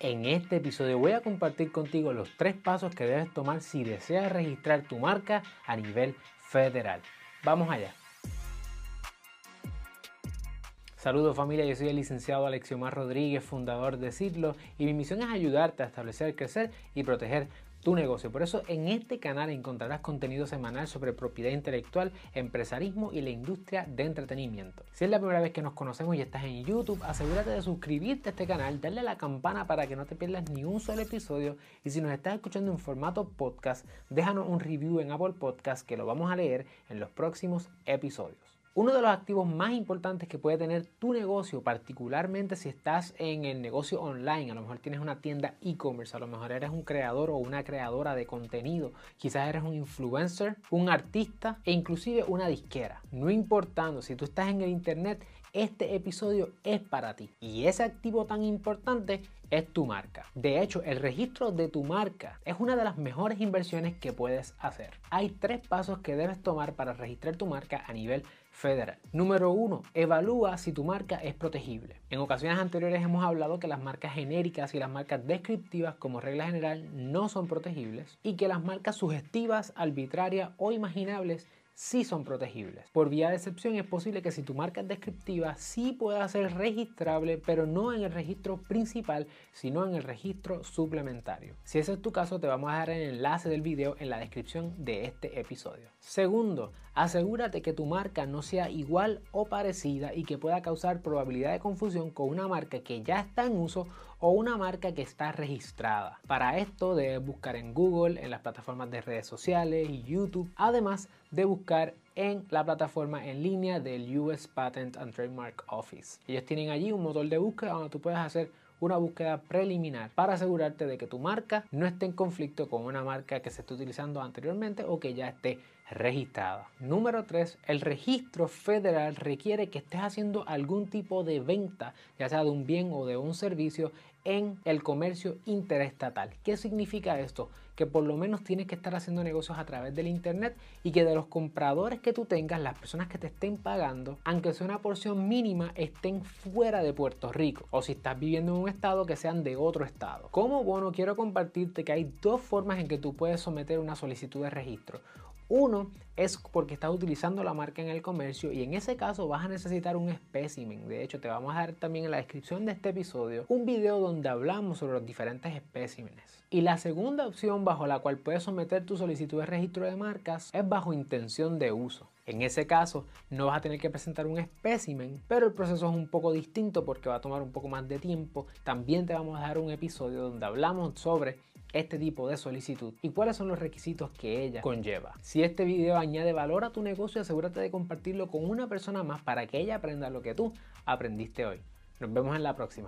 En este episodio voy a compartir contigo los tres pasos que debes tomar si deseas registrar tu marca a nivel federal. Vamos allá. Saludos familia, yo soy el licenciado Alexiomar Rodríguez, fundador de Citlo, y mi misión es ayudarte a establecer, crecer y proteger tu negocio. Por eso en este canal encontrarás contenido semanal sobre propiedad intelectual, empresarismo y la industria de entretenimiento. Si es la primera vez que nos conocemos y estás en YouTube, asegúrate de suscribirte a este canal, darle a la campana para que no te pierdas ni un solo episodio y si nos estás escuchando en formato podcast, déjanos un review en Apple Podcast que lo vamos a leer en los próximos episodios. Uno de los activos más importantes que puede tener tu negocio, particularmente si estás en el negocio online, a lo mejor tienes una tienda e-commerce, a lo mejor eres un creador o una creadora de contenido, quizás eres un influencer, un artista e inclusive una disquera. No importando si tú estás en el internet, este episodio es para ti. Y ese activo tan importante es tu marca. De hecho, el registro de tu marca es una de las mejores inversiones que puedes hacer. Hay tres pasos que debes tomar para registrar tu marca a nivel federal. Número uno, evalúa si tu marca es protegible. En ocasiones anteriores hemos hablado que las marcas genéricas y las marcas descriptivas como regla general no son protegibles y que las marcas sugestivas, arbitrarias o imaginables sí son protegibles. Por vía de excepción es posible que si tu marca es descriptiva sí pueda ser registrable, pero no en el registro principal, sino en el registro suplementario. Si ese es tu caso, te vamos a dar el enlace del video en la descripción de este episodio. Segundo, asegúrate que tu marca no sea igual o parecida y que pueda causar probabilidad de confusión con una marca que ya está en uso o una marca que está registrada. Para esto debes buscar en Google, en las plataformas de redes sociales y YouTube, además de buscar en la plataforma en línea del US Patent and Trademark Office. Ellos tienen allí un motor de búsqueda donde tú puedes hacer una búsqueda preliminar para asegurarte de que tu marca no esté en conflicto con una marca que se esté utilizando anteriormente o que ya esté registrada. Número 3. El registro federal requiere que estés haciendo algún tipo de venta, ya sea de un bien o de un servicio, en el comercio interestatal. ¿Qué significa esto? Que por lo menos tienes que estar haciendo negocios a través del Internet y que de los compradores que tú tengas, las personas que te estén pagando, aunque sea una porción mínima, estén fuera de Puerto Rico. O si estás viviendo en un estado, que sean de otro estado. Como bueno, quiero compartirte que hay dos formas en que tú puedes someter una solicitud de registro. Uno es porque estás utilizando la marca en el comercio y en ese caso vas a necesitar un espécimen. De hecho, te vamos a dar también en la descripción de este episodio un video donde hablamos sobre los diferentes espécimenes. Y la segunda opción bajo la cual puedes someter tu solicitud de registro de marcas es bajo intención de uso. En ese caso, no vas a tener que presentar un espécimen, pero el proceso es un poco distinto porque va a tomar un poco más de tiempo. También te vamos a dar un episodio donde hablamos sobre este tipo de solicitud y cuáles son los requisitos que ella conlleva. Si este video añade valor a tu negocio, asegúrate de compartirlo con una persona más para que ella aprenda lo que tú aprendiste hoy. Nos vemos en la próxima.